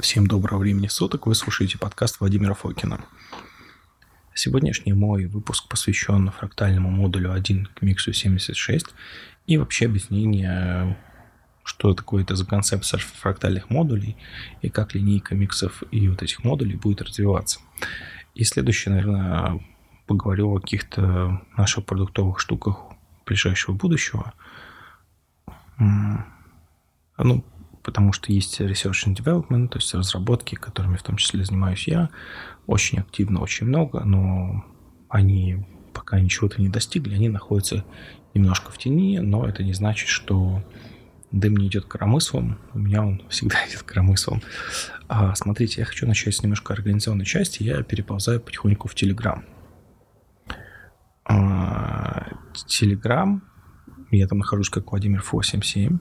Всем доброго времени суток. Вы слушаете подкаст Владимира Фокина. Сегодняшний мой выпуск посвящен фрактальному модулю 1 к миксу 76 и вообще объяснение, что такое это за концепция фрактальных модулей и как линейка миксов и вот этих модулей будет развиваться. И следующее, наверное, поговорю о каких-то наших продуктовых штуках ближайшего будущего. Ну, потому что есть research and development, то есть разработки, которыми в том числе занимаюсь я, очень активно, очень много, но они пока ничего-то не достигли, они находятся немножко в тени, но это не значит, что дым не идет коромыслом. У меня он всегда идет коромыслом. А, смотрите, я хочу начать с немножко организационной части. Я переползаю потихоньку в Telegram. Telegram, я там нахожусь как Владимир 877.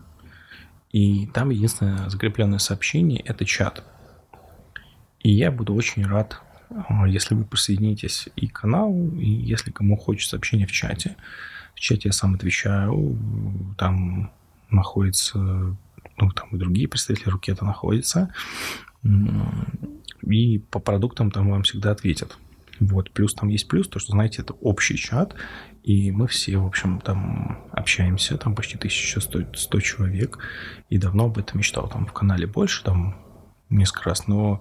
И там единственное закрепленное сообщение – это чат. И я буду очень рад, а, если вы присоединитесь и к каналу, и если кому хочется общения в чате. В чате я сам отвечаю, там находится, ну, там и другие представители Рукета находятся. И по продуктам там вам всегда ответят. Вот, плюс там есть плюс, то, что, знаете, это общий чат, и мы все, в общем, там общаемся, там почти 1100 100 человек, и давно об этом мечтал. Там в канале больше, там несколько раз, но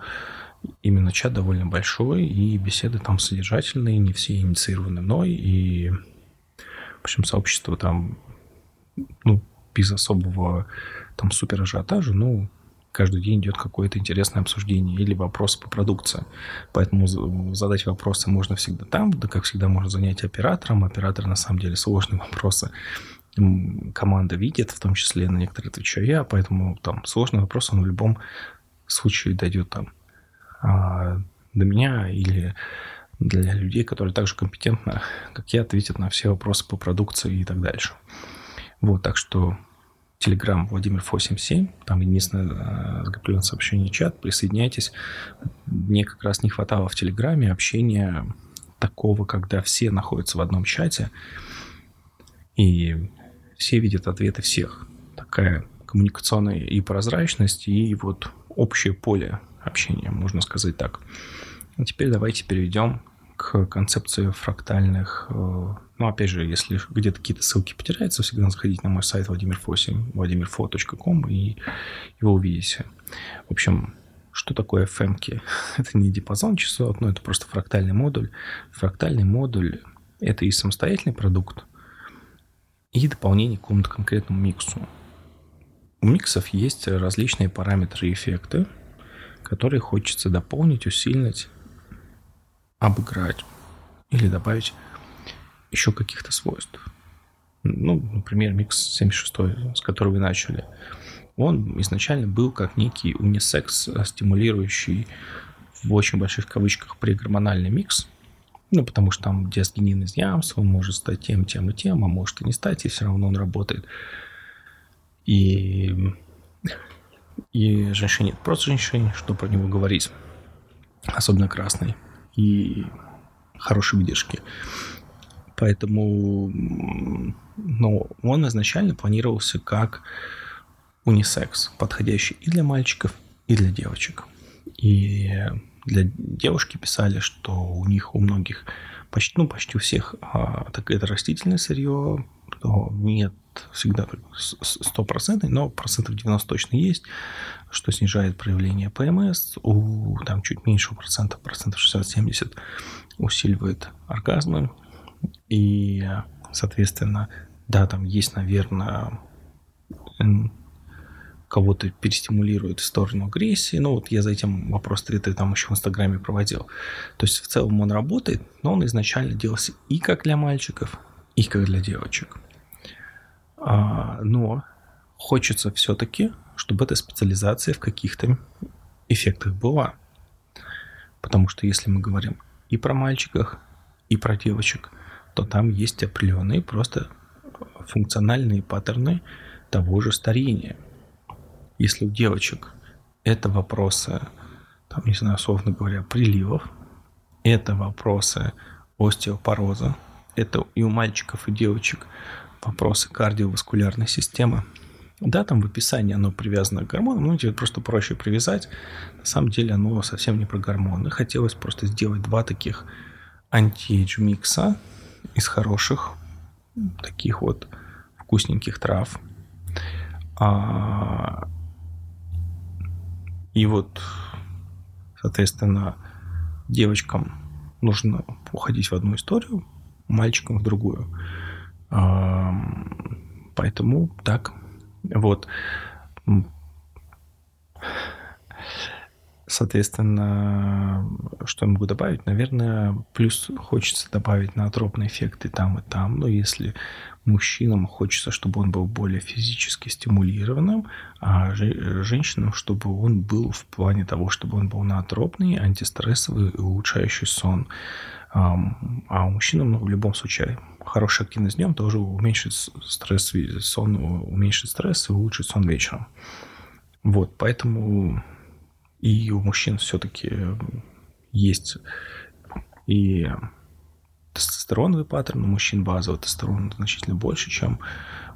именно чат довольно большой, и беседы там содержательные, не все инициированы мной, и, в общем, сообщество там, ну, без особого там супер ажиотажа, ну, каждый день идет какое-то интересное обсуждение или вопрос по продукции. Поэтому задать вопросы можно всегда там, да как всегда можно занять оператором. Оператор на самом деле сложные вопросы команда видит, в том числе на некоторые отвечаю я, поэтому там сложный вопрос, он в любом случае дойдет там а, до меня или для людей, которые также компетентно, как я, ответят на все вопросы по продукции и так дальше. Вот, так что Телеграм Владимир 877, там единственное закрепленное сообщение чат, присоединяйтесь. Мне как раз не хватало в Телеграме общения такого, когда все находятся в одном чате, и все видят ответы всех. Такая коммуникационная и прозрачность, и вот общее поле общения, можно сказать так. А теперь давайте перейдем к концепции фрактальных. Э, ну, опять же, если где-то какие-то ссылки потеряются, всегда заходите на мой сайт vladimir8, vladimirfo.com и его увидите. В общем, что такое FMK? Это не диапазон частот, но это просто фрактальный модуль. Фрактальный модуль – это и самостоятельный продукт, и дополнение к какому-то конкретному миксу. У миксов есть различные параметры и эффекты, которые хочется дополнить, усилить обыграть или добавить еще каких-то свойств. Ну, например, микс 76, с которого вы начали. Он изначально был как некий унисекс, стимулирующий в очень больших кавычках прегормональный микс. Ну, потому что там диасгенин из ямс, он может стать тем, тем и тем, а может и не стать, и все равно он работает. И, и женщине просто женщине, что про него говорить. Особенно красный и хорошей выдержки. Поэтому ну, он изначально планировался как унисекс, подходящий и для мальчиков, и для девочек. И для девушки писали, что у них у многих, почти, ну, почти у всех а, так это растительное сырье, то нет всегда стопроцентный, но процентов 90 точно есть, что снижает проявление ПМС. У там чуть меньше процента, процентов 60-70 усиливает оргазмы. И, соответственно, да, там есть, наверное, кого-то перестимулирует в сторону агрессии. Ну, вот я за этим вопрос ты там еще в Инстаграме проводил. То есть, в целом он работает, но он изначально делался и как для мальчиков, и как для девочек. А, но хочется все-таки, чтобы эта специализация в каких-то эффектах была. Потому что если мы говорим и про мальчиков, и про девочек, то там есть определенные просто функциональные паттерны того же старения. Если у девочек это вопросы, там, не знаю, условно говоря, приливов, это вопросы остеопороза, это и у мальчиков, и девочек вопросы кардиоваскулярной системы, Да, там в описании оно привязано к гормонам, но тебе просто проще привязать. На самом деле оно совсем не про гормоны. Хотелось просто сделать два таких anti-age микса из хороших, таких вот вкусненьких трав. А, и вот, соответственно, девочкам нужно уходить в одну историю, мальчикам в другую. А, поэтому так. Вот. Соответственно, что я могу добавить? Наверное, плюс хочется добавить наотропные эффекты там и там. Но если мужчинам хочется, чтобы он был более физически стимулированным, а женщинам, чтобы он был в плане того, чтобы он был наотропный, антистрессовый, улучшающий сон. А мужчинам ну, в любом случае хорошая активность днем тоже уменьшит стресс, сон, уменьшит стресс и улучшит сон вечером. Вот, поэтому и у мужчин все-таки есть и тестостероновый паттерн, у мужчин базовый тестостерон значительно больше, чем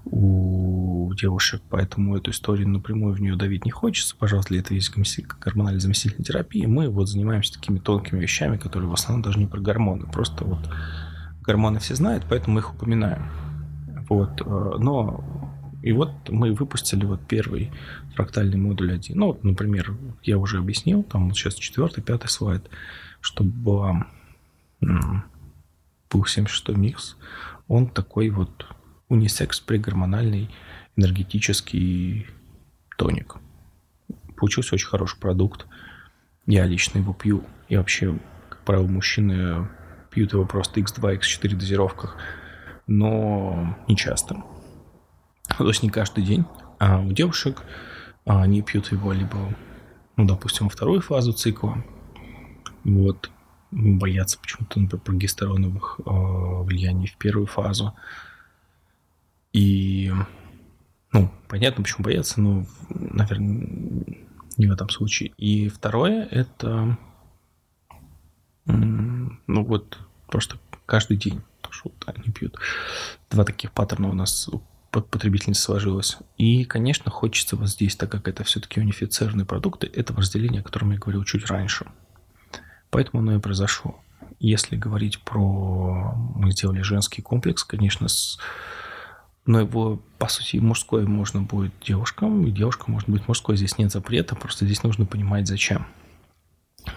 у девушек, поэтому эту историю напрямую в нее давить не хочется. Пожалуйста, для этого есть гормональная заместительная терапия. Мы вот занимаемся такими тонкими вещами, которые в основном даже не про гормоны. Просто вот гормоны все знают, поэтому мы их упоминаем. Вот. Э, но и вот мы выпустили вот первый фрактальный модуль 1. Ну, вот, например, я уже объяснил, там сейчас четвертый, пятый слайд, чтобы была, был 76 микс. Он такой вот унисекс пригормональный энергетический тоник. Получился очень хороший продукт. Я лично его пью. И вообще, как правило, мужчины пьют его просто X2, X4 дозировках, но не часто. То есть не каждый день. А у девушек а, они пьют его либо, ну, допустим, во вторую фазу цикла, вот, боятся почему-то, например, прогестероновых э, влияний в первую фазу. И, ну, понятно, почему боятся, но, наверное, не в этом случае. И второе, это, ну, вот, просто каждый день, то, что вот они пьют. Два таких паттерна у нас потребительница сложилась. И, конечно, хочется вот здесь, так как это все-таки унифицированные продукты, этого разделения, о котором я говорил чуть раньше. Поэтому оно и произошло. Если говорить про... Мы сделали женский комплекс, конечно, с... но его, по сути, мужской можно будет девушкам, и девушка может быть мужской. Здесь нет запрета, просто здесь нужно понимать, зачем.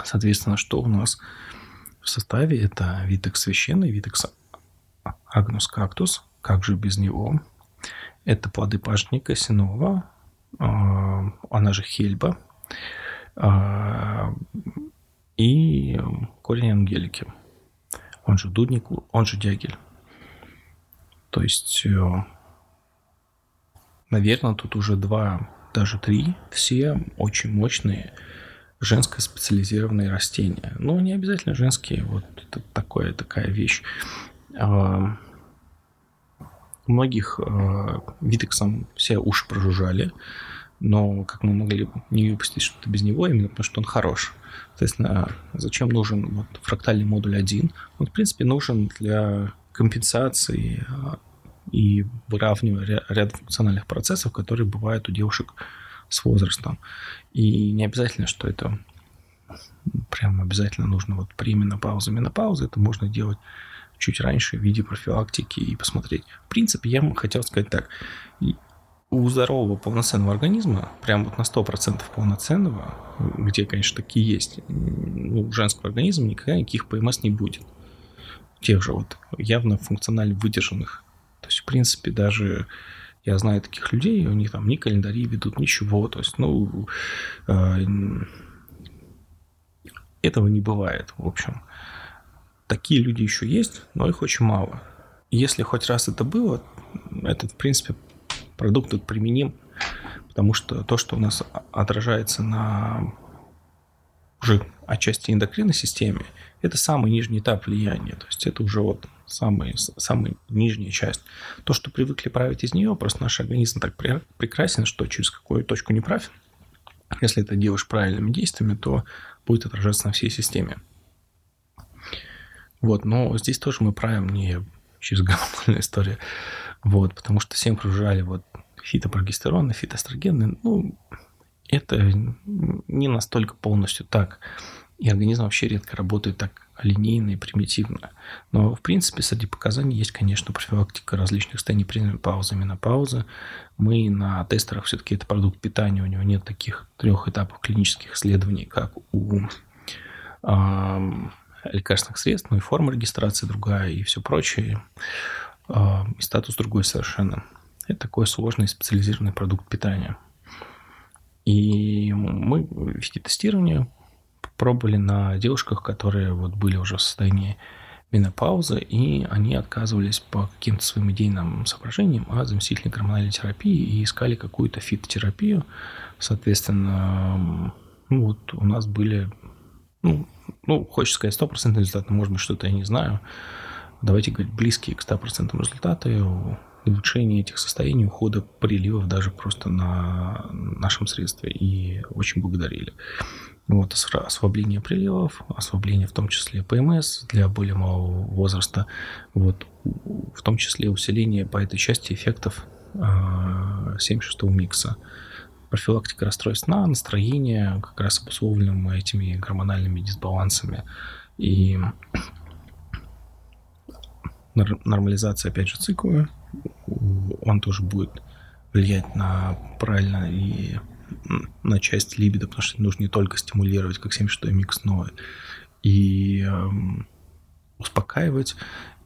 Соответственно, что у нас в составе? Это витекс священный, витекс агнус кактус. Как же без него? Это плоды пажника синова, а, она же хельба, а, и корень ангелики, он же дудник, он же дягель. То есть, э, наверное, тут уже два, даже три, все очень мощные женско специализированные растения. Ну, не обязательно женские, вот это такое, такая вещь. А, у многих э, Витексом все уши прожужжали, но как мы могли не выпустить что-то без него, именно потому что он хорош. Соответственно, зачем нужен вот фрактальный модуль 1? Он, в принципе, нужен для компенсации э, и выравнивания ряда функциональных процессов, которые бывают у девушек с возрастом. И не обязательно, что это прям обязательно нужно вот при менопаузе. Менопауза это можно делать чуть раньше в виде профилактики и посмотреть. В принципе, я хотел сказать так. У здорового полноценного организма, прям вот на 100% полноценного, где, конечно, такие есть, у женского организма никогда никаких ПМС не будет. Тех же вот явно функционально выдержанных. То есть, в принципе, даже я знаю таких людей, у них там ни календари ведут, ничего. То есть, ну, э, этого не бывает, в общем. Такие люди еще есть, но их очень мало. если хоть раз это было, этот, в принципе, продукт применим, потому что то, что у нас отражается на уже отчасти эндокринной системе, это самый нижний этап влияния. То есть это уже вот самый, самая нижняя часть. То, что привыкли править из нее, просто наш организм так прекрасен, что через какую точку не правь, если это делаешь правильными действиями, то будет отражаться на всей системе. Вот, но здесь тоже мы правим не через гормональную историю. Вот, потому что всем прожужжали вот фитопрогестероны, фитоэстрогены, ну, это не настолько полностью так. И организм вообще редко работает так линейно и примитивно. Но, в принципе, среди показаний есть, конечно, профилактика различных состояний паузы, менопаузы. Мы на тестерах все-таки это продукт питания, у него нет таких трех этапов клинических исследований, как у лекарственных средств, ну и форма регистрации другая и все прочее. Э, и статус другой совершенно. Это такой сложный специализированный продукт питания. И мы в виде тестирования пробовали на девушках, которые вот были уже в состоянии менопаузы, и они отказывались по каким-то своим идейным соображениям от заместительной гормональной терапии и искали какую-то фитотерапию. Соответственно, ну, вот у нас были, ну, ну хочется сказать 100% результат, но, может быть, что-то я не знаю. Давайте говорить, близкие к 100% результаты улучшения этих состояний, ухода приливов даже просто на нашем средстве. И очень благодарили. Вот, освобление приливов, освобление в том числе ПМС для более малого возраста, вот, в том числе усиление по этой части эффектов 76 а, микса. Профилактика расстройств сна, настроение, как раз обусловленным этими гормональными дисбалансами. И нормализация, опять же, цикла, он тоже будет влиять на правильно и на часть либидо, потому что нужно не только стимулировать, как 76 микс, но и э, успокаивать.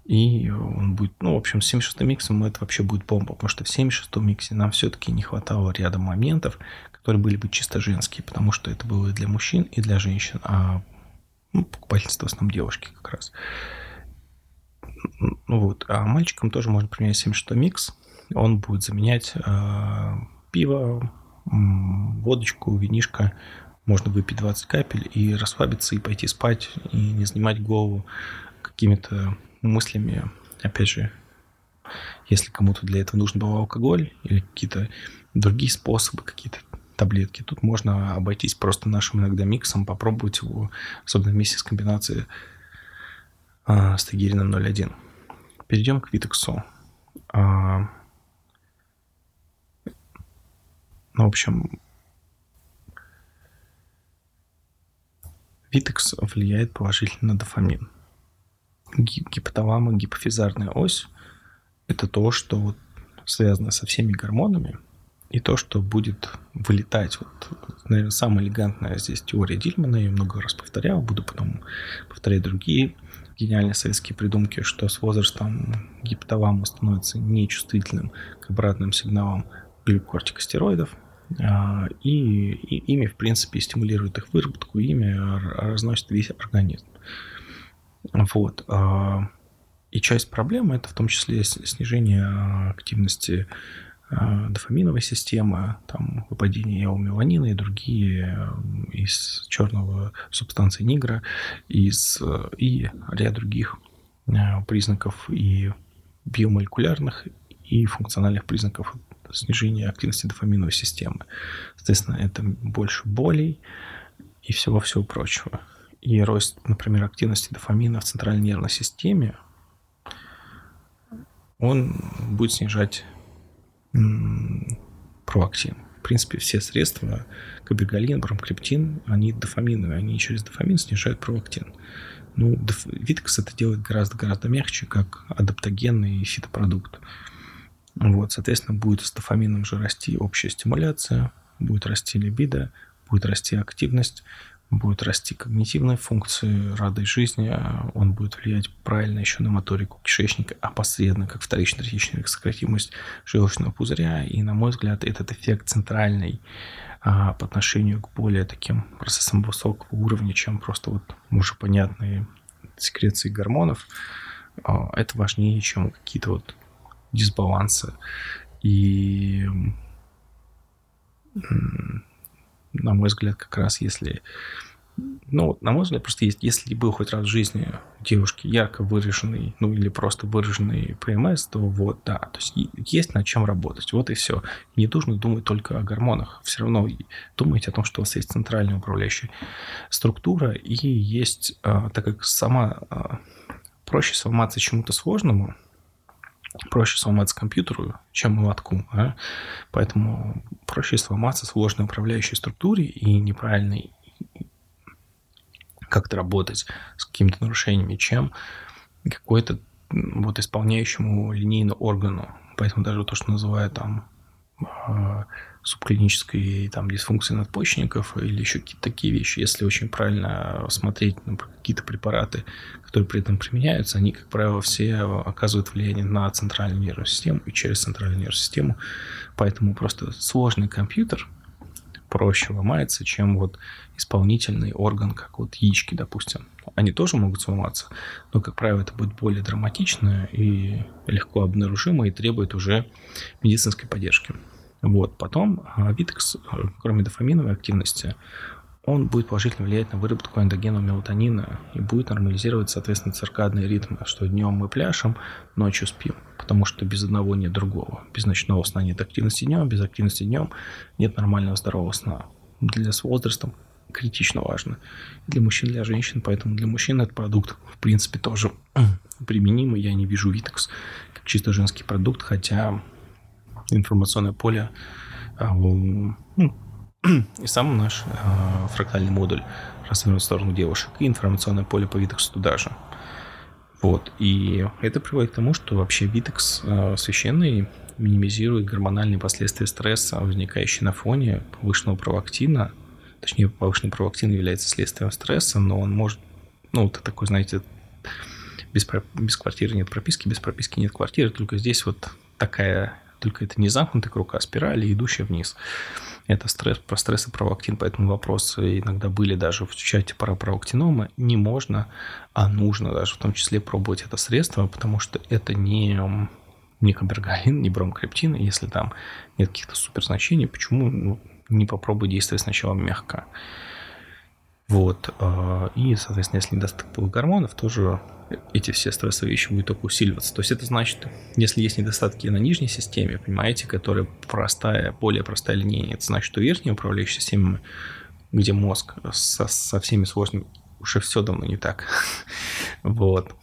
И он будет, ну, в общем, с 76 миксом это вообще будет бомба, потому что в 76 миксе нам все-таки не хватало ряда моментов, которые были бы чисто женские, потому что это было и для мужчин, и для женщин, а ну, покупательство в основном девушки как раз. Ну вот, а мальчикам тоже можно применять 76 микс, он будет заменять э, пиво, водочку, винишко, можно выпить 20 капель и расслабиться, и пойти спать, и не занимать голову какими-то мыслями. Опять же, если кому-то для этого нужен был алкоголь или какие-то другие способы, какие-то таблетки, тут можно обойтись просто нашим иногда миксом, попробовать его, особенно вместе с комбинацией а, с тагирином 0.1. Перейдем к Витексу. А, Ну, в общем, Витекс влияет положительно на дофамин. Гипоталама, гипофизарная ось – это то, что вот связано со всеми гормонами, и то, что будет вылетать. Вот, наверное, самая элегантная здесь теория Дильмана, я ее много раз повторял, буду потом повторять другие гениальные советские придумки, что с возрастом гипоталама становится нечувствительным к обратным сигналам глюкортикостероидов, а, и, и ими, в принципе, стимулирует их выработку, ими разносит весь организм. Вот. А, и часть проблемы это в том числе снижение активности а, дофаминовой системы, там выпадение эомеланина и другие из черного субстанции нигра, из, и ряд других признаков и биомолекулярных, и функциональных признаков снижение активности дофаминовой системы. Соответственно, это больше болей и всего-всего прочего. И рост, например, активности дофамина в центральной нервной системе, он будет снижать проактин. В принципе, все средства, кабергалин, бромкриптин, они дофаминовые, они через дофамин снижают проактин. Ну, Виткс это делает гораздо-гораздо мягче, как адаптогенный фитопродукт. Вот, соответственно, будет с дофамином же расти общая стимуляция, будет расти либидо, будет расти активность, будет расти когнитивные функции радой жизни, он будет влиять правильно еще на моторику кишечника, опосредованно, как вторичная третичная сократимость желчного пузыря. И, на мой взгляд, этот эффект центральный а, по отношению к более таким процессам высокого уровня, чем просто вот уже понятные секреции гормонов, а, это важнее, чем какие-то вот дисбаланса. И, на мой взгляд, как раз если... Ну, на мой взгляд, просто есть, если был хоть раз в жизни девушки ярко выраженный, ну или просто выраженный ПМС, то вот, да, то есть есть над чем работать, вот и все. Не нужно думать только о гормонах, все равно думайте о том, что у вас есть центральная управляющая структура, и есть, а, так как сама а, проще сломаться чему-то сложному, проще сломаться компьютеру, чем молотку. А? Поэтому проще сломаться сложной управляющей структуре и неправильной как-то работать с какими-то нарушениями, чем какой-то вот исполняющему линейно органу. Поэтому даже то, что называют там а, субклинической там, дисфункции надпочечников или еще какие-то такие вещи. Если очень правильно смотреть на какие-то препараты, которые при этом применяются, они, как правило, все оказывают влияние на центральную нервную систему и через центральную нервную систему. Поэтому просто сложный компьютер проще ломается, чем вот исполнительный орган, как вот яички, допустим. Они тоже могут сломаться, но, как правило, это будет более драматично и легко обнаружимо и требует уже медицинской поддержки. Вот. Потом Витекс, кроме дофаминовой активности, он будет положительно влиять на выработку эндогенного мелатонина и будет нормализировать, соответственно, циркадные ритмы, что днем мы пляшем, ночью спим, потому что без одного нет другого. Без ночного сна нет активности днем, без активности днем нет нормального здорового сна. Для с возрастом критично важно. Для мужчин, для женщин, поэтому для мужчин этот продукт, в принципе, тоже применимый. Я не вижу Витекс как чисто женский продукт, хотя информационное поле, а, ну, и сам наш э, фрактальный модуль расставлен в сторону девушек, и информационное поле по Vitex туда же. Вот. И это приводит к тому, что вообще Vitex э, священный минимизирует гормональные последствия стресса, возникающие на фоне повышенного провоктина. Точнее, повышенный провоктин является следствием стресса, но он может, ну, это такой, знаете, без, без квартиры нет прописки, без прописки нет квартиры, только здесь вот такая только это не замкнутый круг, а спираль, идущая вниз. Это стресс, про стресс и провоктин, поэтому вопросы иногда были даже в чате про провоктинома. Не можно, а нужно даже в том числе пробовать это средство, потому что это не не кабергалин, не бромкриптин, если там нет каких-то супер значений, почему ну, не попробовать действовать сначала мягко? Вот. А, и, соответственно, если недостаток гормонов, тоже эти все стрессовые вещи будут только усиливаться. То есть это значит, если есть недостатки на нижней системе, понимаете, которая простая, более простая линия, это значит, что верхняя управляющая система, где мозг со, со всеми сложными, уже все давно не так. вот.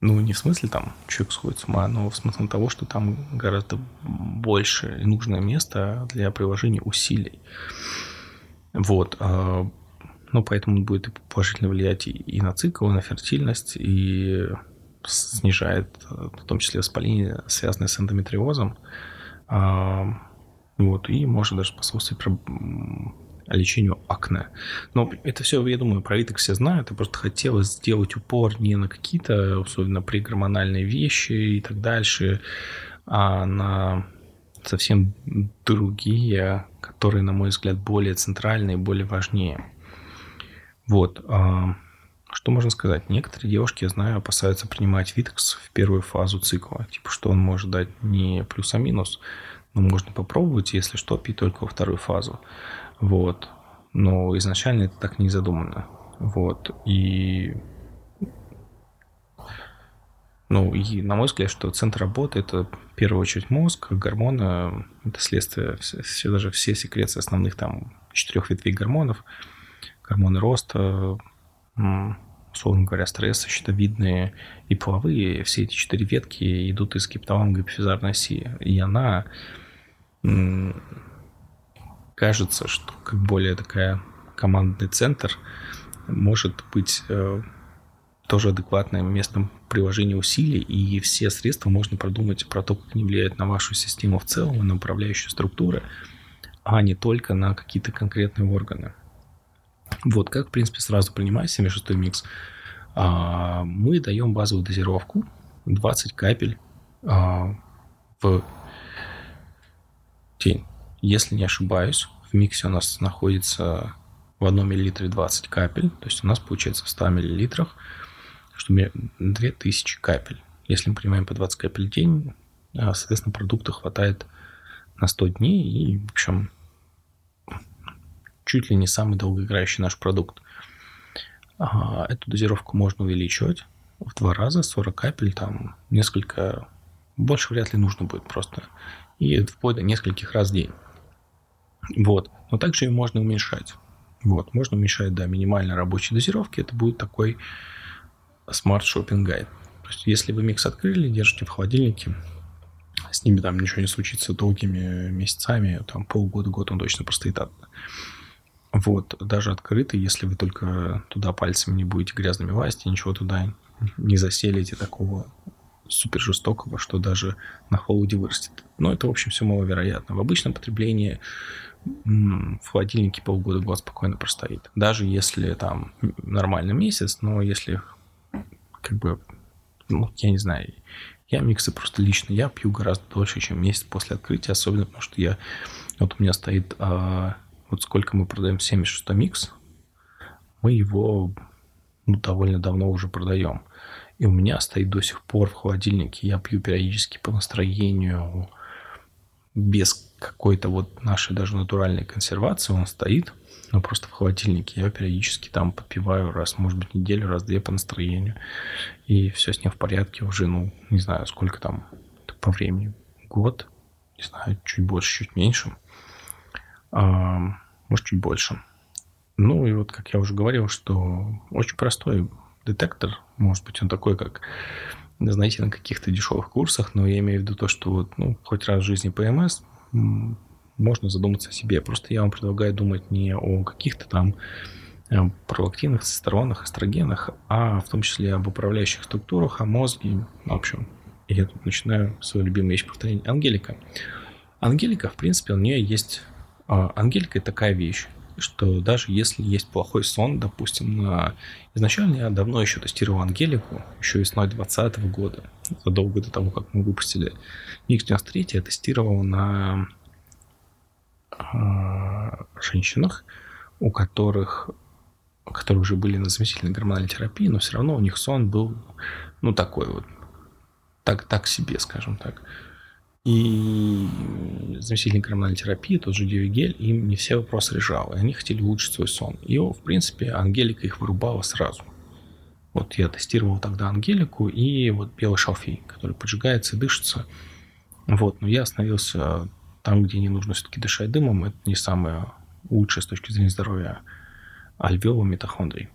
Ну, не в смысле там человек сходит с ума, но в смысле того, что там гораздо больше нужное место для приложения усилий. Вот. Ну, поэтому он будет положительно влиять и на цикл, и на фертильность, и снижает, в том числе воспаление, связанное с эндометриозом. А, вот, и может даже способствовать лечению акне. Но это все, я думаю, про Витек все знают. Я просто хотел сделать упор не на какие-то, особенно пригормональные вещи и так дальше, а на совсем другие, которые, на мой взгляд, более центральные, более важнее. Вот. А, что можно сказать? Некоторые девушки, я знаю, опасаются принимать Витекс в первую фазу цикла. Типа, что он может дать не плюс, а минус. Но можно попробовать, если что, пить только во вторую фазу. Вот. Но изначально это так не задумано. Вот. И ну, и на мой взгляд, что центр работы – это в первую очередь мозг, гормоны – это следствие, все, даже все секреции основных там четырех ветвей гормонов – гормоны роста, условно говоря, стресса, щитовидные и половые, все эти четыре ветки идут из гипоталама гипофизарной оси. И она кажется, что как более такая командный центр может быть э, тоже адекватным местом приложения усилий, и все средства можно продумать про то, как они влияют на вашу систему в целом и на управляющие структуры, а не только на какие-то конкретные органы. Вот, как, в принципе, сразу принимать 76 микс. А, мы даем базовую дозировку 20 капель а, в день. Если не ошибаюсь, в миксе у нас находится в 1 мл 20 капель, то есть у нас получается в 100 мл, что 2000 капель. Если мы принимаем по 20 капель в день, а, соответственно, продукта хватает на 100 дней, и, в общем, чуть ли не самый долгоиграющий наш продукт. Эту дозировку можно увеличивать в два раза, 40 капель, там несколько, больше вряд ли нужно будет просто. И вплоть до нескольких раз в день. Вот. Но также ее можно уменьшать. Вот. Можно уменьшать до минимальной рабочей дозировки. Это будет такой Smart Shopping Guide. То есть, если вы микс открыли, держите в холодильнике, с ними там ничего не случится долгими месяцами, там полгода, год он точно простоит. Вот, даже открытый, если вы только туда пальцами не будете грязными власти, ничего туда не заселите такого супер жестокого, что даже на холоде вырастет. Но это, в общем, все маловероятно. В обычном потреблении в холодильнике полгода год спокойно простоит. Даже если там нормальный месяц, но если как бы, ну, я не знаю, я миксы просто лично, я пью гораздо дольше, чем месяц после открытия, особенно потому что я, вот у меня стоит, а, вот сколько мы продаем 76 микс, мы его ну, довольно давно уже продаем. И у меня стоит до сих пор в холодильнике. Я пью периодически по настроению, без какой-то вот нашей даже натуральной консервации он стоит, но просто в холодильнике. Я периодически там попиваю раз, может быть, неделю, раз-две по настроению. И все с ним в порядке уже, ну, не знаю, сколько там по времени. Год, не знаю, чуть больше, чуть меньше. Может, чуть больше. Ну, и вот, как я уже говорил, что очень простой детектор. Может быть, он такой, как, знаете, на каких-то дешевых курсах, но я имею в виду то, что вот, ну, хоть раз в жизни ПМС можно задуматься о себе. Просто я вам предлагаю думать не о каких-то там э, пролактинах, цистеронах, эстрогенах, а в том числе об управляющих структурах, о мозге, в общем. И я тут начинаю свою любимую вещь повторять. Ангелика. Ангелика, в принципе, у нее есть... А, Ангелика – такая вещь что даже если есть плохой сон, допустим, на... изначально я давно еще тестировал Ангелику, еще весной 2020 года, задолго до того, как мы выпустили Mix 93, я тестировал на э, женщинах, у которых которые уже были на заместительной гормональной терапии, но все равно у них сон был, ну, такой вот, так, так себе, скажем так. И заместительная гормональной терапии, тот же Диогель, им не все вопросы решал. И они хотели улучшить свой сон. И, в принципе, Ангелика их вырубала сразу. Вот я тестировал тогда Ангелику и вот белый шалфей, который поджигается и дышится. Вот, но я остановился там, где не нужно все-таки дышать дымом. Это не самое лучшее с точки зрения здоровья альвеола митохондрий.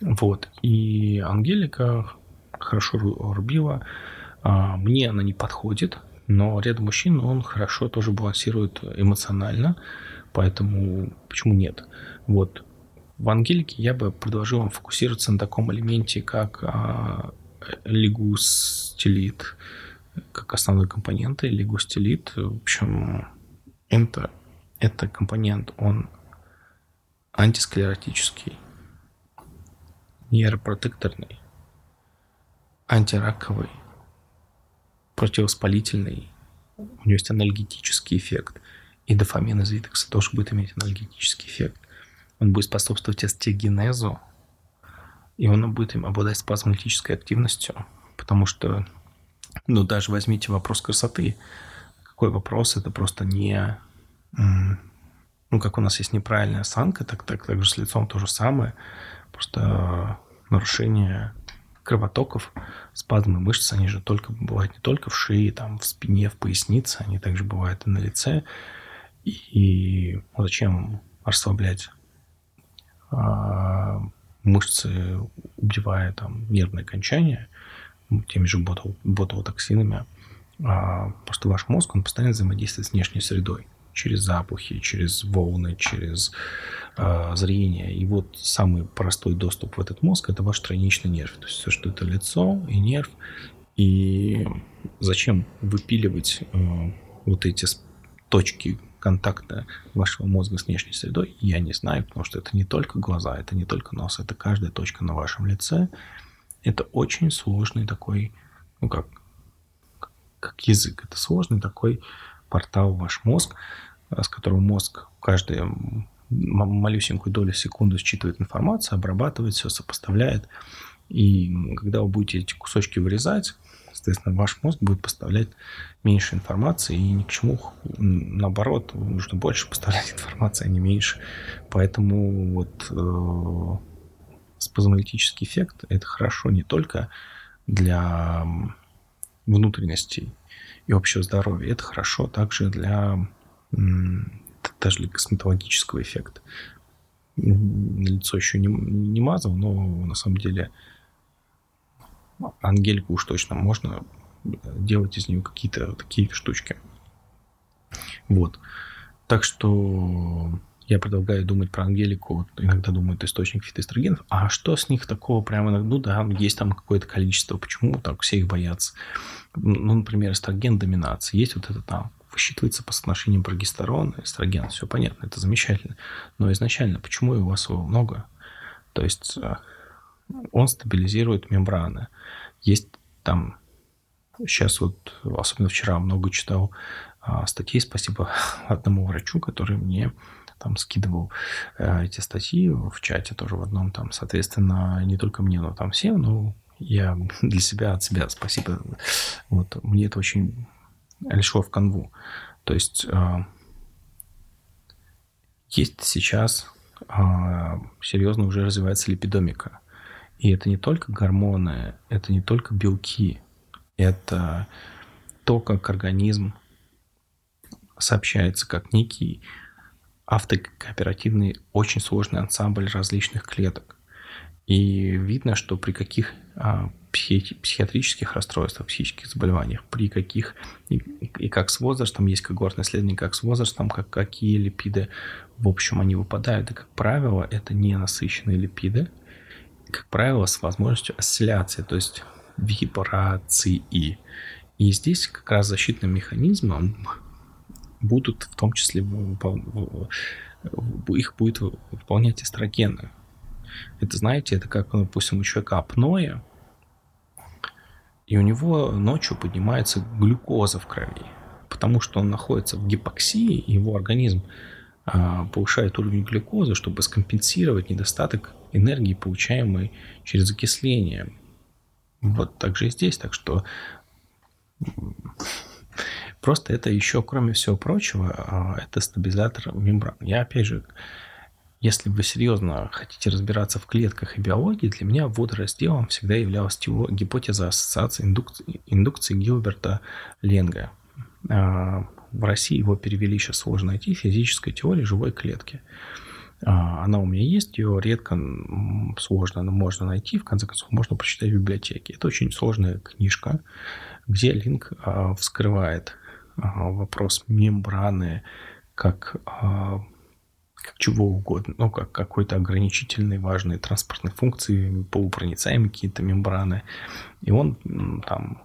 Вот. И Ангелика хорошо рубила. А, мне она не подходит, но ряд мужчин он хорошо тоже балансирует эмоционально, поэтому почему нет? Вот. В Ангелике я бы предложил вам фокусироваться на таком элементе, как а, лигустилит, как основной компонент, и лигустилит, в общем, это, это компонент, он антисклеротический, нейропротекторный, антираковый, противовоспалительный, у него есть анальгетический эффект. И дофамин из витекса тоже будет иметь анальгетический эффект. Он будет способствовать остеогенезу, и он будет им обладать спазмолитической активностью, потому что, ну, даже возьмите вопрос красоты. Какой вопрос? Это просто не... Ну, как у нас есть неправильная осанка, так, так, так же с лицом то же самое. Просто нарушение кровотоков, спазмы мышц, они же только бывают не только в шее, там, в спине, в пояснице, они также бывают и на лице. И зачем расслаблять а, мышцы, убивая там нервные окончания теми же ботулотоксинами, а, просто ваш мозг, он постоянно взаимодействует с внешней средой через запахи, через волны, через э, зрение. И вот самый простой доступ в этот мозг – это ваш тройничный нерв. То есть все, что это лицо и нерв. И зачем выпиливать э, вот эти точки контакта вашего мозга с внешней средой, я не знаю, потому что это не только глаза, это не только нос, это каждая точка на вашем лице. Это очень сложный такой, ну как, как язык, это сложный такой портал ваш мозг, с которого мозг каждую малюсенькую долю секунды считывает информацию, обрабатывает все, сопоставляет. И когда вы будете эти кусочки вырезать, соответственно, ваш мозг будет поставлять меньше информации, и ни к чему, наоборот, нужно больше поставлять информации, а не меньше. Поэтому вот э, спазмолитический эффект – это хорошо не только для внутренностей и общего здоровья. Это хорошо также для даже для косметологического эффекта. На лицо еще не, не мазал, но на самом деле ангельку уж точно можно делать из нее какие-то такие штучки. Вот. Так что я предлагаю думать про Ангелику, вот иногда думают источник фитоэстрогенов, а что с них такого прямо, ну да, есть там какое-то количество, почему так все их боятся? Ну, например, эстроген доминации, есть вот это там, высчитывается по соотношению прогестерона, эстрогена, все понятно, это замечательно. Но изначально, почему у вас его много? То есть э, он стабилизирует мембраны. Есть там, сейчас вот, особенно вчера много читал а, статей, спасибо одному врачу, который мне там скидывал э, эти статьи в чате тоже в одном там, соответственно, не только мне, но там всем, ну, я для себя, от себя спасибо. Вот, мне это очень легло в канву. То есть э, есть сейчас э, серьезно уже развивается липидомика. И это не только гормоны, это не только белки, это то, как организм сообщается как некий автокооперативный, очень сложный ансамбль различных клеток. И видно, что при каких а, психи- психиатрических расстройствах, психических заболеваниях, при каких, и, и как с возрастом, есть когортное исследование, как с возрастом, как, какие липиды, в общем, они выпадают. И, как правило, это не насыщенные липиды, как правило, с возможностью осцилляции, то есть вибрации. И здесь как раз защитным механизмом будут в том числе их будет выполнять эстрогены. Это, знаете, это как, допустим, у человека апноэ, и у него ночью поднимается глюкоза в крови, потому что он находится в гипоксии, и его организм а, повышает уровень глюкозы, чтобы скомпенсировать недостаток энергии, получаемой через окисление. Вот так же и здесь. Так что Просто это еще, кроме всего прочего, а, это стабилизатор мембран. Я, опять же, если вы серьезно хотите разбираться в клетках и биологии, для меня водоразделом всегда являлась гипотеза ассоциации индукции, индукции Гилберта Ленга. А, в России его перевели, сейчас сложно найти, физическая теория живой клетки. А, она у меня есть, ее редко сложно, но можно найти, в конце концов, можно прочитать в библиотеке. Это очень сложная книжка, где Линк а, вскрывает вопрос мембраны как, как чего угодно, ну, как какой-то ограничительной важной транспортной функции, полупроницаемые какие-то мембраны. И он там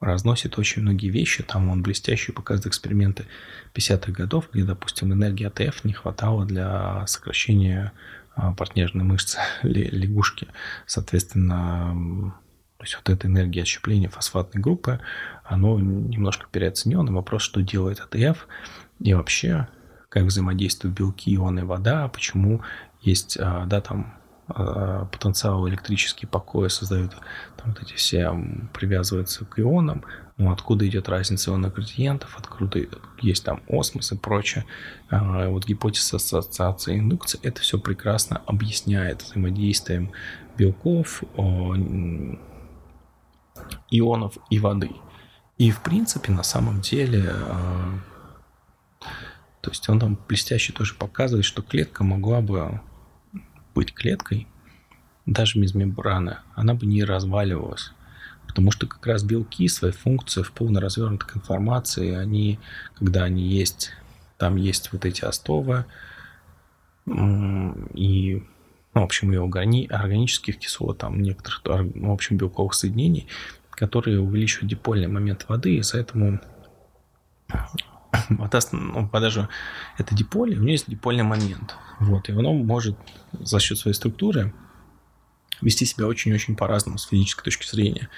разносит очень многие вещи. Там он блестяще показывает эксперименты 50-х годов, где, допустим, энергии АТФ не хватало для сокращения портняжной мышцы лягушки. Соответственно, то есть вот эта энергия отщепления фосфатной группы, оно немножко переоценено. Вопрос, что делает АТФ и вообще, как взаимодействуют белки, ионы, вода, почему есть, а, да, там а, потенциал электрический покоя создают, там вот эти все привязываются к ионам, ну, откуда идет разница ионных градиентов, откуда есть там осмос и прочее. А, вот гипотеза ассоциации индукции, это все прекрасно объясняет взаимодействием белков, ионов и воды. И, в принципе, на самом деле, то есть он там блестяще тоже показывает, что клетка могла бы быть клеткой, даже без мембраны, она бы не разваливалась. Потому что как раз белки, свои функции в полно развернутой информации, они, когда они есть, там есть вот эти остовы, и ну, в общем, и органических кислот, там некоторых, ну, в общем, белковых соединений, которые увеличивают дипольный момент воды, и поэтому вода, ну, же это диполе, у нее есть дипольный момент. Вот, и оно может за счет своей структуры вести себя очень-очень по-разному с физической точки зрения.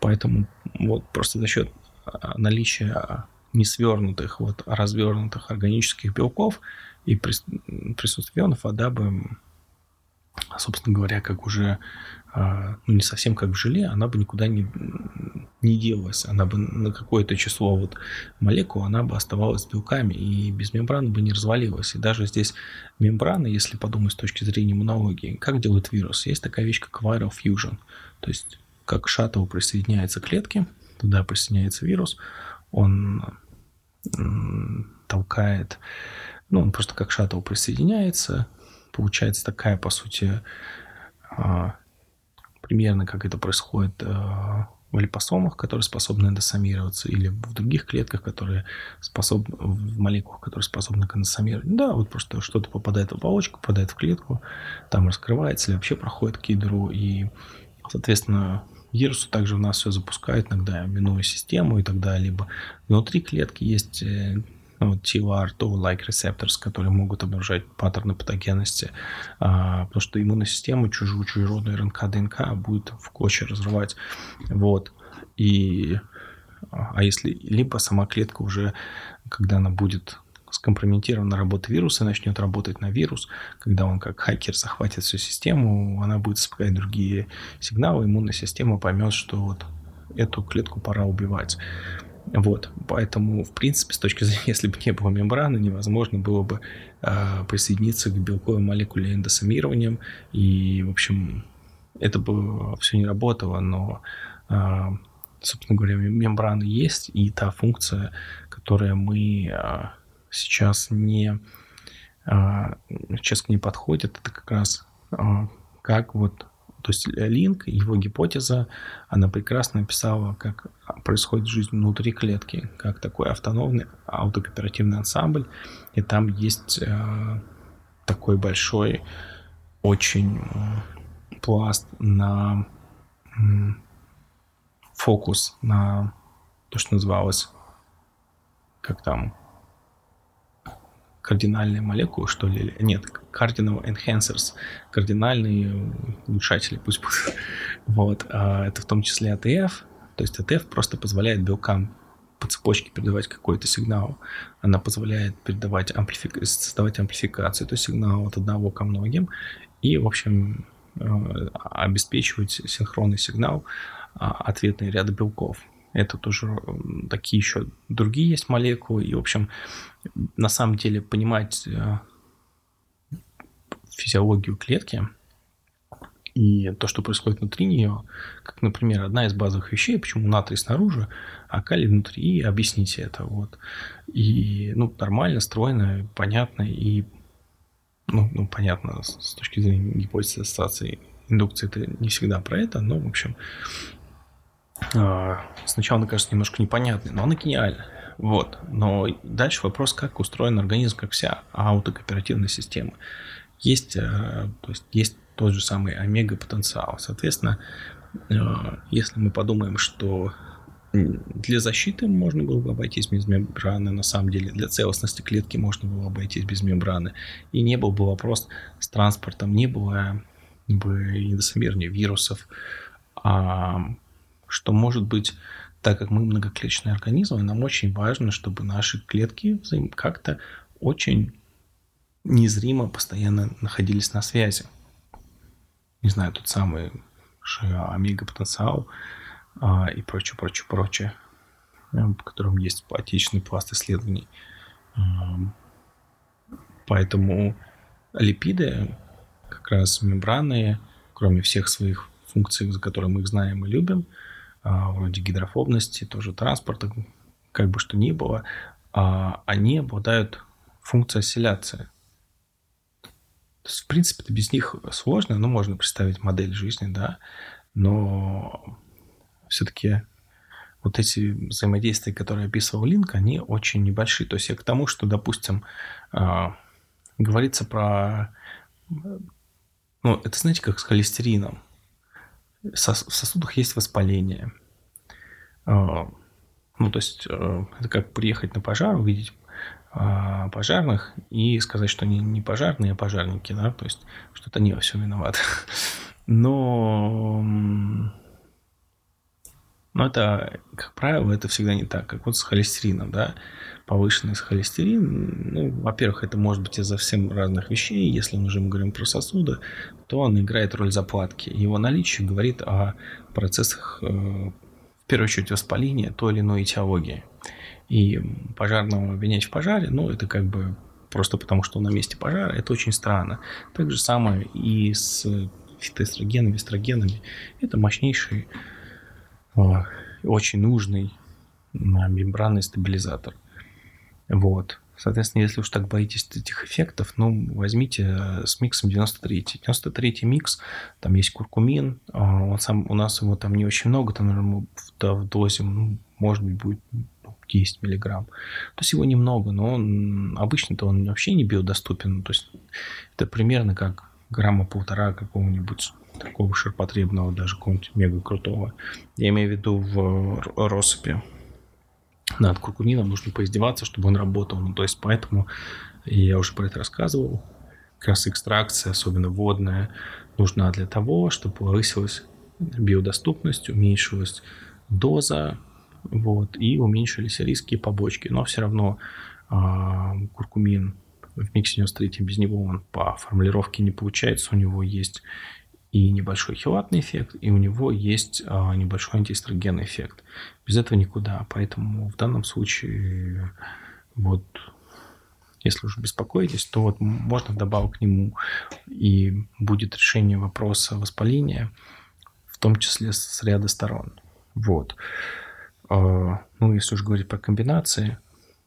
Поэтому вот просто за счет а, наличия не свернутых, вот, а развернутых органических белков и присутствия ионов вода бы собственно говоря, как уже, а, ну, не совсем как в желе, она бы никуда не, не делалась. Она бы на какое-то число вот молекул, она бы оставалась белками и без мембраны бы не развалилась. И даже здесь мембрана, если подумать с точки зрения иммунологии, как делает вирус? Есть такая вещь, как viral fusion. То есть, как шаттл присоединяется к клетке, туда присоединяется вирус, он толкает, ну, он просто как шаттл присоединяется, получается такая, по сути, а, примерно как это происходит в липосомах, которые способны эндосомироваться, или в других клетках, которые способны, в молекулах, которые способны конденсомировать. Да, вот просто что-то попадает в оболочку, попадает в клетку, там раскрывается или вообще проходит к ядру, и, соответственно, вирусы также у нас все запускают иногда, минуя систему и так далее. Либо внутри клетки есть э, ну, TOR, like receptors, которые могут обнаружать паттерны патогенности, а, потому что иммунная система чужую, чужеродную РНК, ДНК будет в клочья разрывать. Вот. И, а если либо сама клетка уже, когда она будет скомпрометирована работа вируса, начнет работать на вирус, когда он как хакер захватит всю систему, она будет спускать другие сигналы, иммунная система поймет, что вот эту клетку пора убивать. Вот, поэтому, в принципе, с точки зрения, если бы не было мембраны, невозможно было бы э, присоединиться к белковой молекуле эндосомированием, и, в общем, это бы все не работало, но, э, собственно говоря, мембраны есть, и та функция, которая мы э, сейчас не, э, сейчас не подходит, это как раз э, как вот то есть Линк, его гипотеза, она прекрасно описала, как происходит жизнь внутри клетки, как такой автономный аутокооперативный ансамбль. И там есть э, такой большой, очень э, пласт на э, фокус на то, что называлось, как там, кардинальные молекулы, что ли? Нет, cardinal enhancers, кардинальные улучшатели, пусть будут. Вот. А это в том числе АТФ. То есть АТФ просто позволяет белкам по цепочке передавать какой-то сигнал. Она позволяет передавать амплифик... создавать амплификацию, то есть сигнал от одного ко многим. И, в общем, э, обеспечивать синхронный сигнал а, ответные ряды белков. Это тоже такие еще другие есть молекулы. И, в общем, на самом деле понимать э, физиологию клетки и то, что происходит внутри нее, как, например, одна из базовых вещей, почему натрий снаружи, а калий внутри, и объясните это. Вот. И ну, нормально, стройно, понятно, и ну, ну, понятно, с точки зрения гипотезы ассоциации индукции это не всегда про это, но, в общем, сначала она кажется немножко непонятной, но она гениальна. Вот. Но дальше вопрос, как устроен организм, как вся аутокооперативная система. Есть, э, то есть, есть тот же самый омега-потенциал. Соответственно, э, если мы подумаем, что для защиты можно было бы обойтись без мембраны, на самом деле для целостности клетки можно было обойтись без мембраны. И не был бы вопрос с транспортом, не было бы индосомернее вирусов, а что может быть, так как мы многоклеточные организмы, нам очень важно, чтобы наши клетки как-то очень незримо постоянно находились на связи. Не знаю, тот самый омега-потенциал а, и прочее, прочее, прочее, в котором есть отечественный пласт исследований. Поэтому липиды, как раз мембраны, кроме всех своих функций, за которые мы их знаем и любим, вроде гидрофобности, тоже транспорта, как бы что ни было, а, они обладают функцией осцилляции. То есть, в принципе, без них сложно, но можно представить модель жизни, да, но все-таки вот эти взаимодействия, которые описывал Линк, они очень небольшие. То есть я к тому, что, допустим, а, говорится про... Ну, это знаете, как с холестерином в сосудах есть воспаление. А, ну, то есть, э, это как приехать на пожар, увидеть а, пожарных и сказать, что они не пожарные, а пожарники, да, то есть, что-то они во всем виноваты. Но, но это, как правило, это всегда не так, как вот с холестерином, да, повышенный холестерин, ну, во-первых, это может быть из-за всем разных вещей. Если мы уже говорим про сосуды, то он играет роль заплатки. Его наличие говорит о процессах, э, в первую очередь, воспаления той или иной этиологии. И пожарного обвинять в пожаре, ну, это как бы просто потому, что на месте пожара, это очень странно. Так же самое и с фитоэстрогенами, эстрогенами. Это мощнейший, очень нужный мембранный стабилизатор. Вот. Соответственно, если уж так боитесь этих эффектов, ну, возьмите э, с миксом 93. 93 микс, там есть куркумин, а, он сам, у нас его там не очень много, там, наверное, в, в дозе, ну, может быть, будет 10 ну, миллиграмм. То есть его немного, но он обычно-то он вообще не биодоступен. То есть это примерно как грамма полтора какого-нибудь такого ширпотребного, даже какого-нибудь мега крутого. Я имею в виду в россыпи над куркумином нужно поиздеваться, чтобы он работал. Ну, то есть поэтому, я уже про это рассказывал, как раз экстракция, особенно водная, нужна для того, чтобы повысилась биодоступность, уменьшилась доза, вот, и уменьшились риски побочки. Но все равно э, куркумин в миксе 93 без него он по формулировке не получается. У него есть и небольшой хилатный эффект, и у него есть а, небольшой антиэстрогенный эффект. Без этого никуда. Поэтому в данном случае вот если уже беспокоитесь, то вот можно вдобавок к нему и будет решение вопроса воспаления, в том числе с ряда сторон. Вот. А, ну, если уже говорить про комбинации,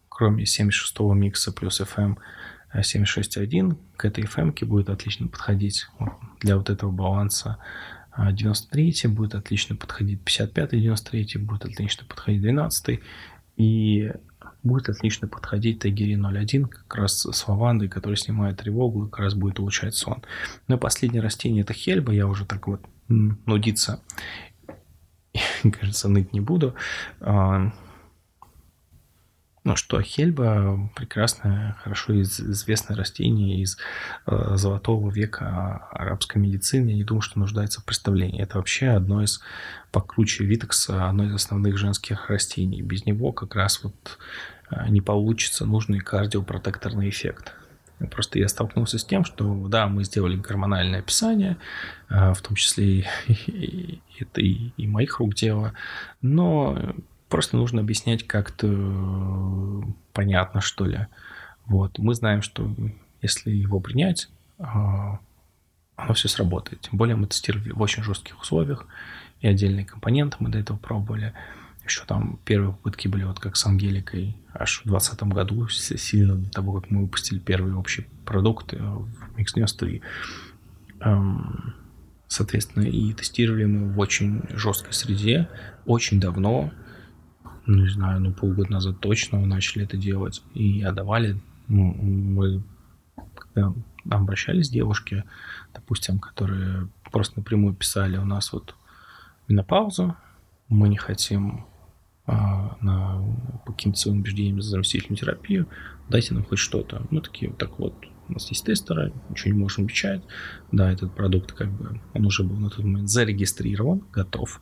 кроме 76-го микса плюс FM, 761 к этой FM будет отлично подходить для вот этого баланса. 93 а будет отлично подходить, 55 93 будет отлично подходить, 12 и будет отлично подходить Тайгери 01, как раз с лавандой, который снимает тревогу как раз будет улучшать сон. И последнее растение это хельба, я уже так вот нудиться, кажется, ныть не буду. Ну что, хельба прекрасное, хорошо известное растение из э, золотого века арабской медицины. Я не думаю, что нуждается в представлении. Это вообще одно из, по ключу Витекса, одно из основных женских растений. Без него как раз вот э, не получится нужный кардиопротекторный эффект. Просто я столкнулся с тем, что да, мы сделали гормональное описание, э, в том числе и, и, это и, и моих рук дело, но Просто нужно объяснять как-то э, понятно, что ли. Вот. Мы знаем, что если его принять, а, оно все сработает. Тем более мы тестировали в очень жестких условиях, и отдельные компоненты мы до этого пробовали. Еще там первые попытки были вот как с Ангеликой аж в 2020 году, сильно до того, как мы выпустили первый общий продукт э, в Mix 93. Эм, соответственно, и тестировали мы в очень жесткой среде, очень давно, не знаю, ну полгода назад точно мы начали это делать и отдавали. Ну, мы когда обращались девушки, допустим, которые просто напрямую писали у нас вот менопаузу, мы не хотим а, на по каким-то своим убеждениям за заместительную терапию, дайте нам хоть что-то. Ну, такие так вот, у нас есть тестеры, ничего не можем обещать. Да, этот продукт как бы, он уже был на тот момент зарегистрирован, готов.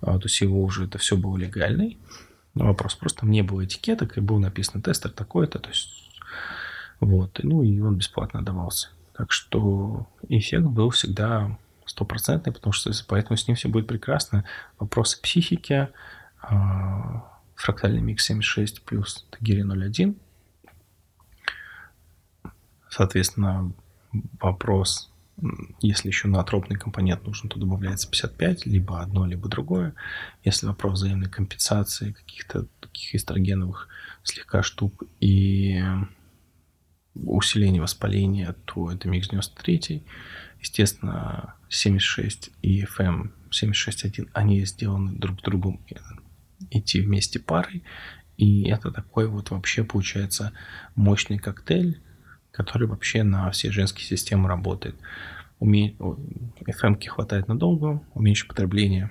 А, то есть его уже, это все было легальный вопрос. Просто там не было этикеток, и был написан тестер такой-то, то есть вот, ну и он бесплатно давался. Так что эффект был всегда стопроцентный, потому что поэтому с ним все будет прекрасно. Вопросы психики, а, фрактальный микс 76 плюс Тагири 01. Соответственно, вопрос если еще на тропный компонент нужен, то добавляется 55, либо одно, либо другое. Если вопрос взаимной компенсации каких-то таких эстрогеновых слегка штук и усиление воспаления, то это микс 93. Естественно, 76 и FM 76.1, они сделаны друг к другу идти вместе парой. И это такой вот вообще получается мощный коктейль, который вообще на все женские системы работает. Уме... FM хватает надолго, уменьшить потребление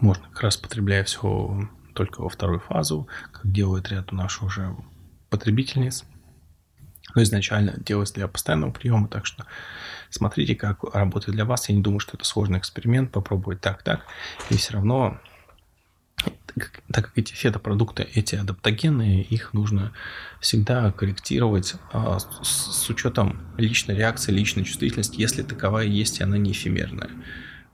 можно как раз потребляя все только во вторую фазу, как делает ряд наших уже потребительниц. Но изначально делается для постоянного приема, так что смотрите, как работает для вас. Я не думаю, что это сложный эксперимент, попробовать так-так. И все равно так как эти фетопродукты, эти адаптогенные, их нужно всегда корректировать а, с, с учетом личной реакции, личной чувствительности, если таковая есть, и она не эфемерная.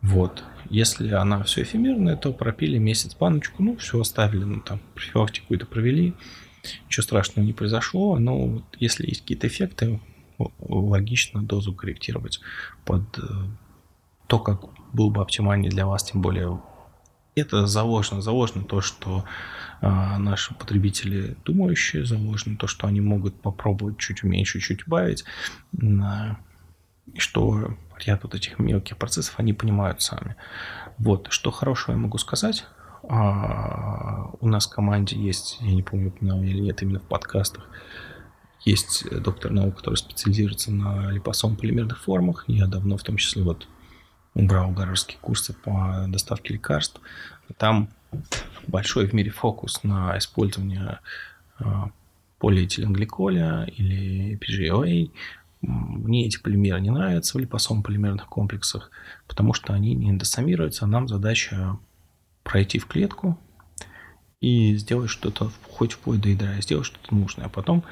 Вот. Если она все эфемерная, то пропили месяц баночку, ну, все оставили, ну, там, профилактику это провели, ничего страшного не произошло, но вот если есть какие-то эффекты, логично дозу корректировать под э, то, как был бы оптимальнее для вас, тем более это заложено, заложено то, что а, наши потребители думающие, заложено то, что они могут попробовать чуть уменьшить, чуть убавить, а, что ряд вот этих мелких процессов они понимают сами. Вот, что хорошего я могу сказать. А, у нас в команде есть, я не помню, упоминал или нет, именно в подкастах, есть доктор наук, который специализируется на липосом полимерных формах. Я давно, в том числе, вот брал гарвардские курсы по доставке лекарств. Там большой в мире фокус на использование а, полиэтиленгликоля или PGOA. Мне эти полимеры не нравятся в липосом полимерных комплексах, потому что они не эндосомируются, нам задача пройти в клетку и сделать что-то, хоть вплоть до ядра, сделать что-то нужное, а потом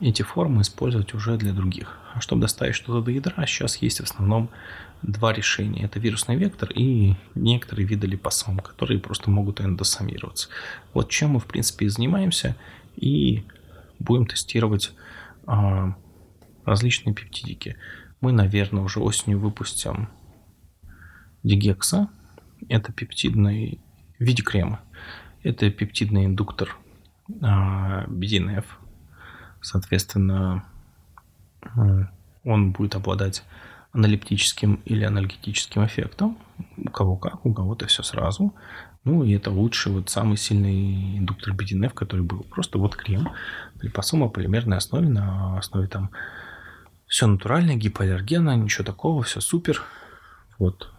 эти формы использовать уже для других. А чтобы доставить что-то до ядра, сейчас есть в основном два решения. Это вирусный вектор и некоторые виды липосом, которые просто могут эндосомироваться. Вот чем мы, в принципе, и занимаемся. И будем тестировать а, различные пептидики. Мы, наверное, уже осенью выпустим дигекса. Это пептидный в виде крема. Это пептидный индуктор а, BDNF. Соответственно, он будет обладать аналептическим или анальгетическим эффектом. У кого как, у кого-то все сразу. Ну, и это лучший, вот самый сильный индуктор BDNF, который был. Просто вот крем липосома полимерной основе, на основе там все натуральное, гипоаллергенно, ничего такого, все супер. Вот.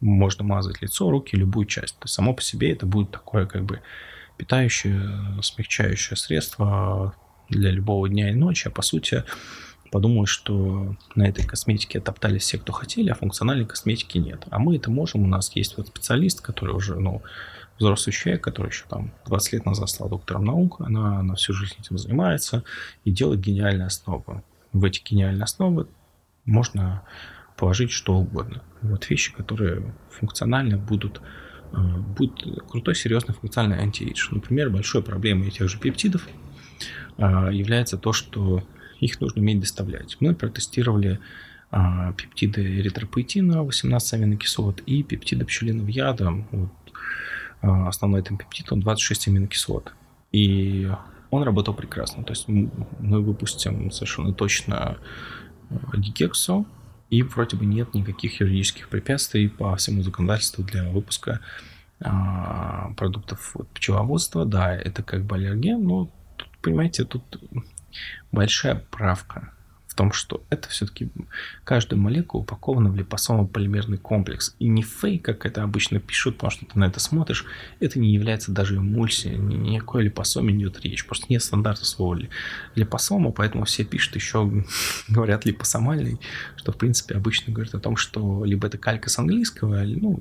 Можно мазать лицо, руки, любую часть. То есть само по себе это будет такое как бы питающее, смягчающее средство для любого дня и ночи, а по сути подумал, что на этой косметике топтались все, кто хотели, а функциональной косметики нет. А мы это можем. У нас есть вот специалист, который уже, ну, взрослый человек, который еще там 20 лет назад стал доктором наук, она, она всю жизнь этим занимается и делает гениальные основы. В эти гениальные основы можно положить что угодно. Вот вещи, которые функционально будут э, будет крутой, серьезный функциональный антиэйдж. Например, большой проблемой тех же пептидов э, является то, что их нужно уметь доставлять. Мы протестировали а, пептиды эритропоэтина, 18 аминокислот, и пептиды пчелиного яда. Вот, а, основной этом пептид, он 26 аминокислот. И он работал прекрасно. То есть мы выпустим совершенно точно дикексу, и вроде бы нет никаких юридических препятствий по всему законодательству для выпуска а, продуктов пчеловодства. Да, это как бы аллерген, но тут, понимаете, тут большая правка в том, что это все-таки каждая молекула упакована в липосомо-полимерный комплекс. И не фейк, как это обычно пишут, потому что ты на это смотришь, это не является даже эмульсией, ни, никакой липосоме не идет речь. Просто нет стандарта слова липосома, поэтому все пишут еще, говорят липосомальный, что в принципе обычно говорят о том, что либо это калька с английского, ну,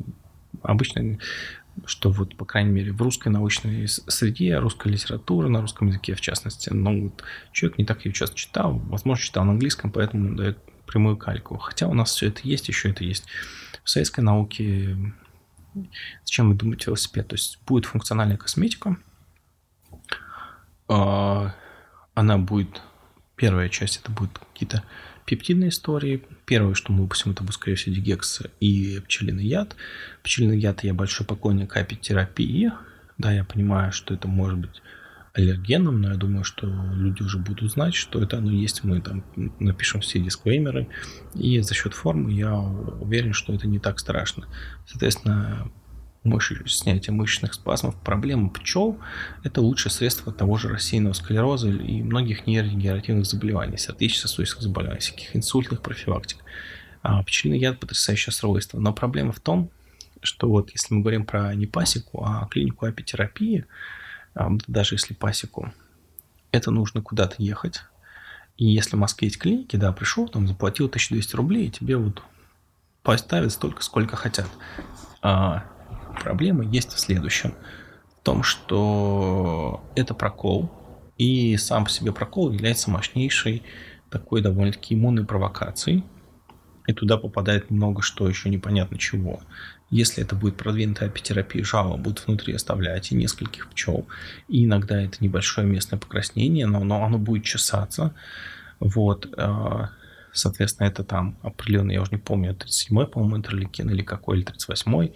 обычно что вот, по крайней мере, в русской научной среде, русская литература на русском языке, в частности, ну, вот, человек не так ее часто читал, возможно, читал на английском, поэтому дает прямую кальку. Хотя у нас все это есть, еще это есть. В советской науке зачем вы думаете велосипед? То есть будет функциональная косметика, а, она будет, первая часть это будет какие-то пептидные истории. Первое, что мы выпустим, это будет, скорее всего, дигекс и пчелиный яд. Пчелиный яд я большой поклонник апитерапии. Да, я понимаю, что это может быть аллергеном, но я думаю, что люди уже будут знать, что это оно есть. Мы там напишем все дисклеймеры. И за счет формы я уверен, что это не так страшно. Соответственно, мышь, снятие мышечных спазмов. Проблема пчел – это лучшее средство того же рассеянного склероза и многих нейродегенеративных заболеваний, сердечно-сосудистых заболеваний, всяких инсультных профилактик. А пчелиный яд – потрясающее свойство. Но проблема в том, что вот если мы говорим про не пасеку, а клинику апитерапии, а даже если пасеку, это нужно куда-то ехать. И если в Москве есть клиники, да, пришел, там заплатил 1200 рублей, и тебе вот поставят столько, сколько хотят. А Проблема есть в следующем. В том, что это прокол, и сам по себе прокол является мощнейшей такой довольно-таки иммунной провокацией. И туда попадает много что еще непонятно чего. Если это будет продвинутая апитерапия, жало будут внутри оставлять и нескольких пчел. И иногда это небольшое местное покраснение, но, но оно будет чесаться. Вот. А, соответственно, это там определенный, я уже не помню, 37-й, по-моему, интерлейкен или какой, или 38-й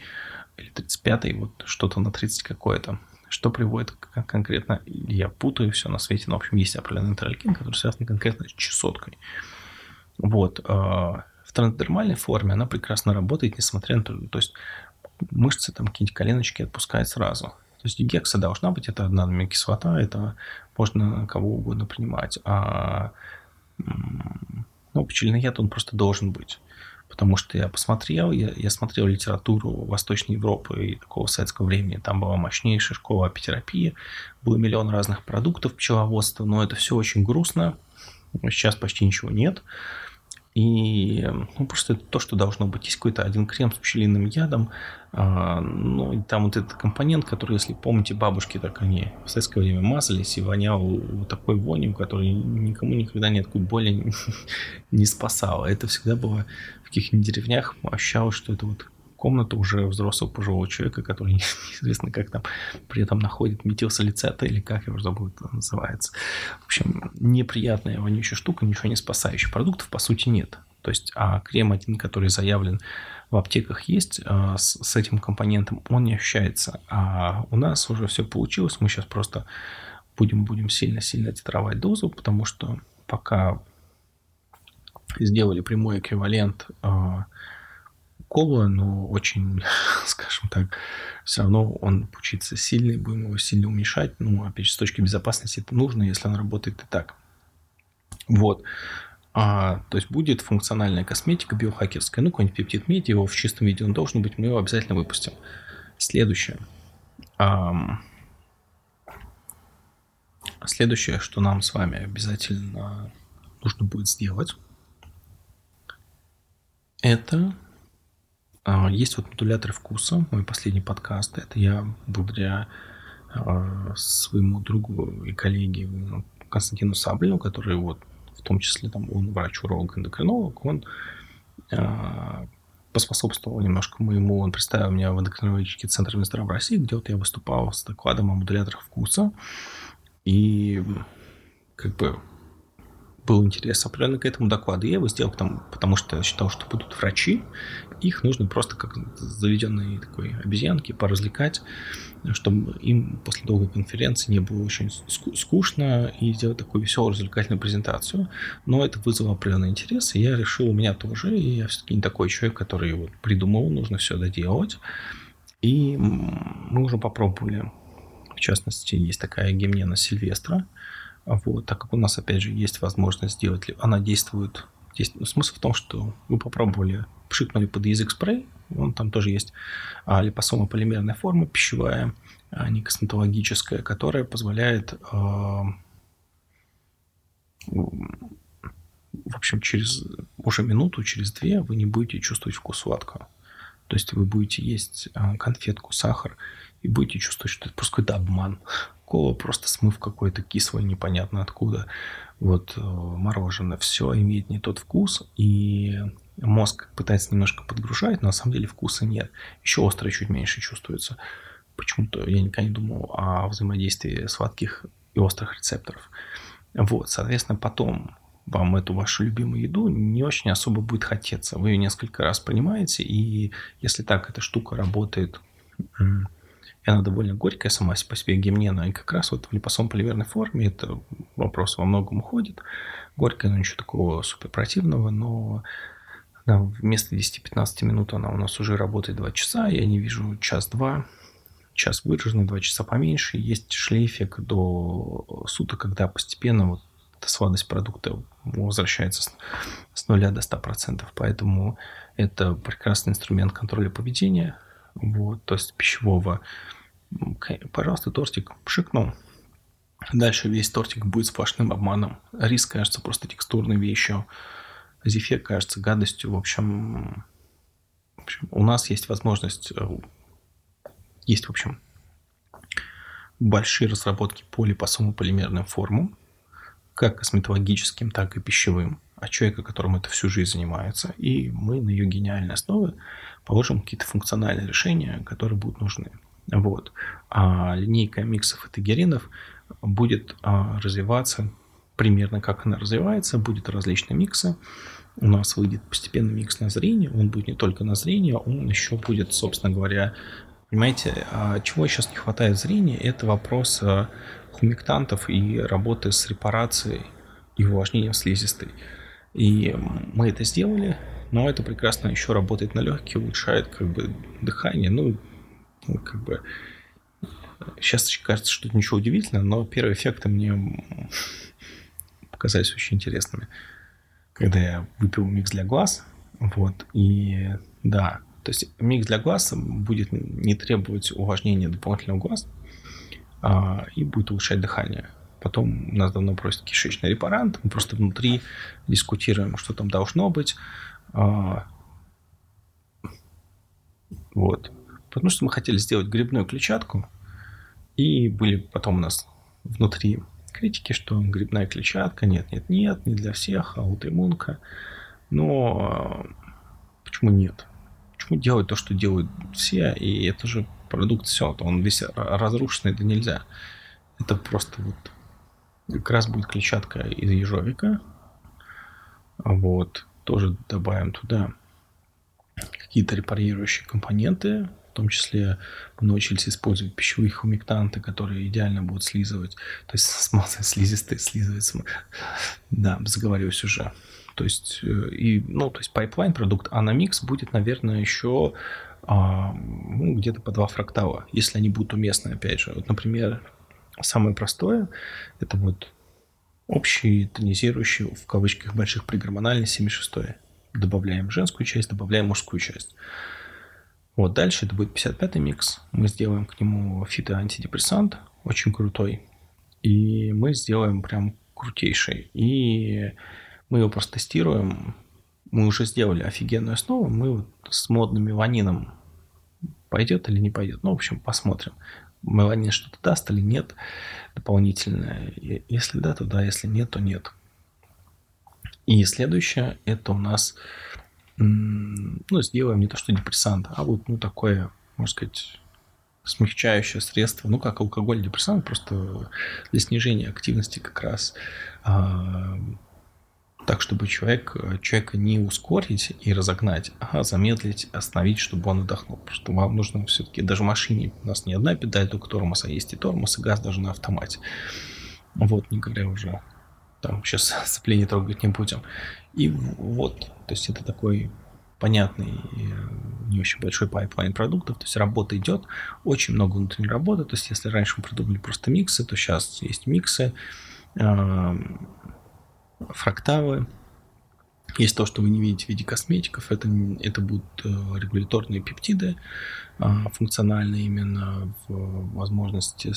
или 35-й, вот что-то на 30 какое-то. Что приводит к конкретно, я путаю все на свете, но, в общем, есть определенный интерлейкин, который связан конкретно с чесоткой. Вот. А, в трансдермальной форме она прекрасно работает, несмотря на то, то есть мышцы, там какие-нибудь коленочки отпускает сразу. То есть гекса должна быть, это одна кислота, это можно кого угодно принимать. А ну, пчельный яд, он просто должен быть. Потому что я посмотрел, я, я смотрел литературу Восточной Европы и такого советского времени. Там была мощнейшая школа апитерапии, было миллион разных продуктов пчеловодства, но это все очень грустно. Сейчас почти ничего нет. И ну, просто это то, что должно быть. Есть какой-то один крем с пчелиным ядом. А, ну, и там вот этот компонент, который, если помните, бабушки так они в советское время мазались и вонял вот такой вонью, который никому никогда никакой боли не спасала. Это всегда было в каких-нибудь деревнях. Ощущалось, что это вот комната уже взрослого пожилого человека, который неизвестно как там при этом находит метилсалицета или как его забыл это называется. В общем, неприятная вонючая штука, ничего не спасающая. Продуктов по сути нет. То есть, а крем один, который заявлен в аптеках есть а, с, с этим компонентом, он не ощущается. А у нас уже все получилось. Мы сейчас просто будем, будем сильно-сильно титровать дозу, потому что пока сделали прямой эквивалент а, Кола, но очень, скажем так, все равно он получится сильный, будем его сильно уменьшать. Ну, опять же, с точки безопасности это нужно, если он работает и так. Вот. А, то есть будет функциональная косметика биохакерская, ну, какой-нибудь пептид меди, его в чистом виде он должен быть, мы его обязательно выпустим. Следующее. А, следующее, что нам с вами обязательно нужно будет сделать, это есть вот модулятор вкуса, мой последний подкаст. Это я благодаря а, своему другу и коллеге ну, Константину Саблину, который вот в том числе там он врач-уролог, эндокринолог, он э, поспособствовал немножко моему, он представил меня в эндокринологический центр Минздрава России, где вот я выступал с докладом о модуляторах вкуса. И как бы был интерес определенно к этому докладу. Я его сделал потому, потому что считал, что будут врачи, их нужно просто как заведенные такой обезьянки поразвлекать, чтобы им после долгой конференции не было очень скучно и сделать такую веселую развлекательную презентацию. Но это вызвало определенный интерес, и я решил, у меня тоже, и я все-таки не такой человек, который вот придумал, нужно все доделать. И мы уже попробовали, в частности, есть такая гемнена Сильвестра, вот, так как у нас, опять же, есть возможность сделать, она действует Здесь ну, смысл в том, что мы попробовали, пшикнули под язык спрей, он там тоже есть а, липосомо-полимерная форма пищевая, а не косметологическая, которая позволяет, а, в общем, через уже минуту, через две вы не будете чувствовать вкус сладкого. То есть вы будете есть а, конфетку, сахар, и будете чувствовать, что это просто какой-то обман. Кола просто смыв какой-то кислый, непонятно откуда. Вот э, мороженое. Все имеет не тот вкус, и мозг пытается немножко подгружать, но на самом деле вкуса нет. Еще острое чуть меньше чувствуется. Почему-то я никогда не думал о взаимодействии сладких и острых рецепторов. Вот, соответственно, потом вам эту вашу любимую еду не очень особо будет хотеться. Вы ее несколько раз принимаете, и если так эта штука работает и она довольно горькая сама по себе гемнена, и как раз вот в липосом-поливерной форме это вопрос во многом уходит. Горькая, но ничего такого супер противного, но да, вместо 10-15 минут она у нас уже работает 2 часа, я не вижу час-два, час выраженный, 2 часа поменьше. Есть шлейфик до суток, когда постепенно вот эта сладость продукта возвращается с, с 0 до 100%. Поэтому это прекрасный инструмент контроля поведения, вот, то есть пищевого Пожалуйста, тортик пшикнул. Дальше весь тортик будет сплошным обманом. Рис кажется просто текстурной вещью. Зефир кажется гадостью. В общем, в общем, у нас есть возможность, э, есть, в общем, большие разработки по липосому полимерным формам, как косметологическим, так и пищевым, от человека, которому это всю жизнь занимается. И мы на ее гениальной основе положим какие-то функциональные решения, которые будут нужны. Вот. А линейка миксов и тагеринов будет а, развиваться примерно как она развивается, будет различные миксы. у нас выйдет постепенно микс на зрение. Он будет не только на зрение, он еще будет, собственно говоря, понимаете, а чего сейчас не хватает зрения, это вопрос а, хумектантов и работы с репарацией и увлажнением слизистой. И мы это сделали, но это прекрасно еще работает на легкие, улучшает как бы дыхание. Ну, как бы сейчас кажется, что это ничего удивительного, но первые эффекты мне показались очень интересными когда я выпил микс для глаз. Вот, и да, то есть микс для глаз будет не требовать увлажнения дополнительного глаз а, и будет улучшать дыхание. Потом нас давно просят кишечный репарант, мы просто внутри дискутируем, что там должно быть. А, вот. Потому что мы хотели сделать грибную клетчатку, и были потом у нас внутри критики, что грибная клетчатка, нет, нет, нет, не для всех, а аутоиммунка. Но почему нет? Почему делать то, что делают все, и это же продукт все, он весь разрушенный, это нельзя. Это просто вот как раз будет клетчатка из ежовика. Вот, тоже добавим туда какие-то репарирующие компоненты, в том числе мы научились использовать пищевые хумектанты, которые идеально будут слизывать. То есть смазы слизистые слизывать. Да, заговариваюсь уже. То есть, э, и, ну, то есть pipeline продукт Anamix будет, наверное, еще а, ну, где-то по два фрактала, если они будут уместны, опять же. Вот, например, самое простое, это вот общий тонизирующий, в кавычках больших, пригормональный 76 Добавляем женскую часть, добавляем мужскую часть. Вот дальше это будет 55-й микс. Мы сделаем к нему фитоантидепрессант, очень крутой. И мы сделаем прям крутейший. И мы его просто тестируем. Мы уже сделали офигенную основу. Мы вот с модным меланином пойдет или не пойдет. Ну, в общем, посмотрим. Меланин что-то даст или нет дополнительное. Если да, то да. Если нет, то нет. И следующее, это у нас ну, сделаем не то что депрессант, а вот, ну, такое, можно сказать, смягчающее средство, ну, как алкоголь, депрессант, просто для снижения активности как раз а, так, чтобы человек, человека не ускорить и разогнать, а замедлить, остановить, чтобы он отдохнул. Потому что вам нужно все-таки, даже в машине у нас не одна педаль, только тормоз, а есть и тормоз, и газ даже на автомате. Вот, не говоря уже там сейчас сцепление трогать не будем. И вот, то есть это такой понятный, не очень большой pipeline продуктов, то есть работа идет, очень много внутренней работы, то есть если раньше мы придумали просто миксы, то сейчас есть миксы, эм, фрактавы, есть то, что вы не видите в виде косметиков, это, это будут э, регуляторные пептиды, а, функциональные именно в возможности,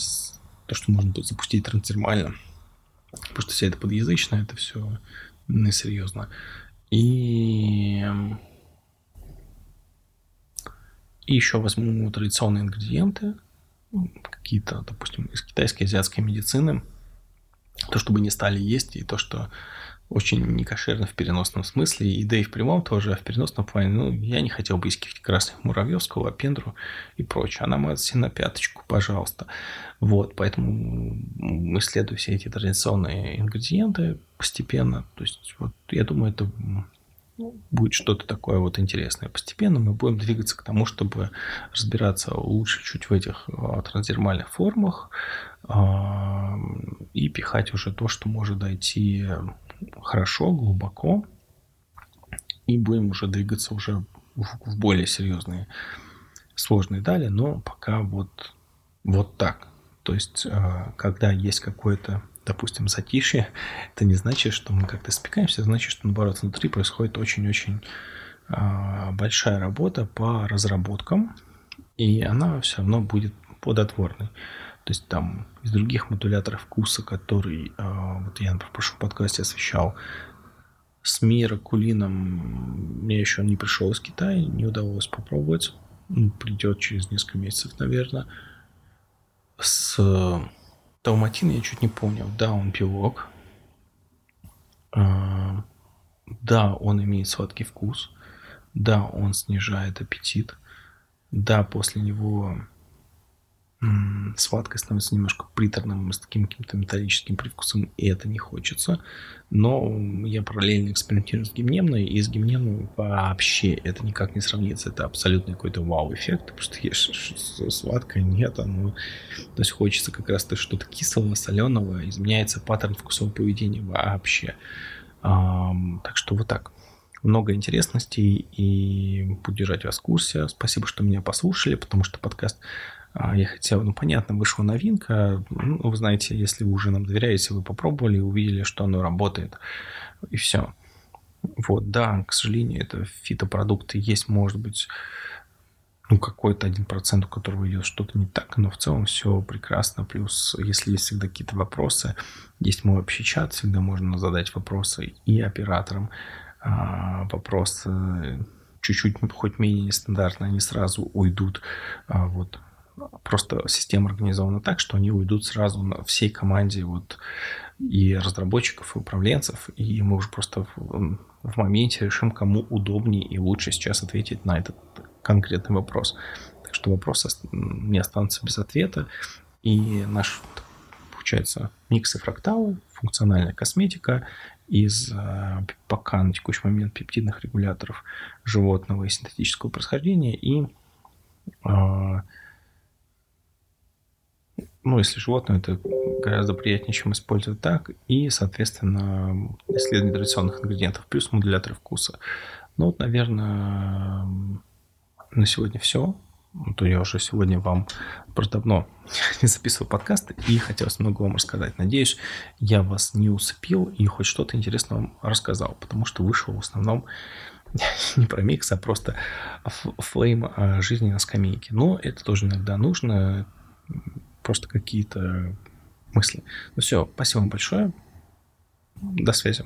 то, что можно будет запустить трансдермально, потому что все это подъязычно, это все несерьезно. И... И еще возьму традиционные ингредиенты, какие-то, допустим, из китайской, азиатской медицины, то, чтобы не стали есть, и то, что очень некошерно в переносном смысле, и да и в прямом тоже, а в переносном плане, ну, я не хотел бы искать красных муравьевского, пендру и прочее. Она может себе на пяточку, пожалуйста. Вот, поэтому исследую все эти традиционные ингредиенты постепенно. То есть, вот, я думаю, это будет что-то такое вот интересное. Постепенно мы будем двигаться к тому, чтобы разбираться лучше чуть в этих а, трансдермальных формах а, и пихать уже то, что может дойти хорошо, глубоко, и будем уже двигаться уже в более серьезные сложные дали, но пока вот, вот так. То есть, а, когда есть какое-то, допустим, затишье, это не значит, что мы как-то спекаемся, это значит, что, наоборот, внутри происходит очень-очень а, большая работа по разработкам, и она все равно будет плодотворной. То есть там из других модуляторов вкуса, который э, вот я, например, в прошлом подкасте освещал, с мирокулином мне еще не пришел из Китая, не удалось попробовать. Придет через несколько месяцев, наверное. С Талматин я чуть не понял. Да, он пилок. Э, да, он имеет сладкий вкус. Да, он снижает аппетит. Да, после него сладкое становится немножко приторным, с таким каким-то металлическим привкусом, и это не хочется. Но я параллельно экспериментирую с гимнемной, и с гимнемной вообще это никак не сравнится. Это абсолютно какой-то вау-эффект. Ты просто ешь сладкое, нет, оно... То есть хочется как раз-то что-то кислого, соленого, изменяется паттерн вкусового поведения вообще. Так что вот так много интересностей и буду держать вас в курсе. Спасибо, что меня послушали, потому что подкаст я хотел, ну, понятно, вышла новинка. Ну, вы знаете, если вы уже нам доверяете, вы попробовали, увидели, что оно работает, и все. Вот, да, к сожалению, это фитопродукты есть, может быть, ну, какой-то один процент, у которого идет что-то не так, но в целом все прекрасно. Плюс, если есть всегда какие-то вопросы, есть мой общий чат, всегда можно задать вопросы и операторам. А, вопросы чуть-чуть, хоть менее нестандартные, они сразу уйдут а, вот просто система организована так, что они уйдут сразу на всей команде вот и разработчиков, и управленцев, и мы уже просто в, в моменте решим, кому удобнее и лучше сейчас ответить на этот конкретный вопрос. Так что вопросы не останутся без ответа. И наш, получается, микс и фрактал, функциональная косметика из э, пока на текущий момент пептидных регуляторов животного и синтетического происхождения и э, ну, если животное, это гораздо приятнее, чем использовать так. И, соответственно, исследование традиционных ингредиентов плюс модулятор вкуса. Ну, вот, наверное, на сегодня все. То я уже сегодня вам просто давно не записывал подкаст и хотелось много вам рассказать. Надеюсь, я вас не усыпил и хоть что-то интересное вам рассказал, потому что вышел в основном не про микс, а просто флейм о жизни на скамейке. Но это тоже иногда нужно просто какие-то мысли. Ну все, спасибо вам большое. До связи.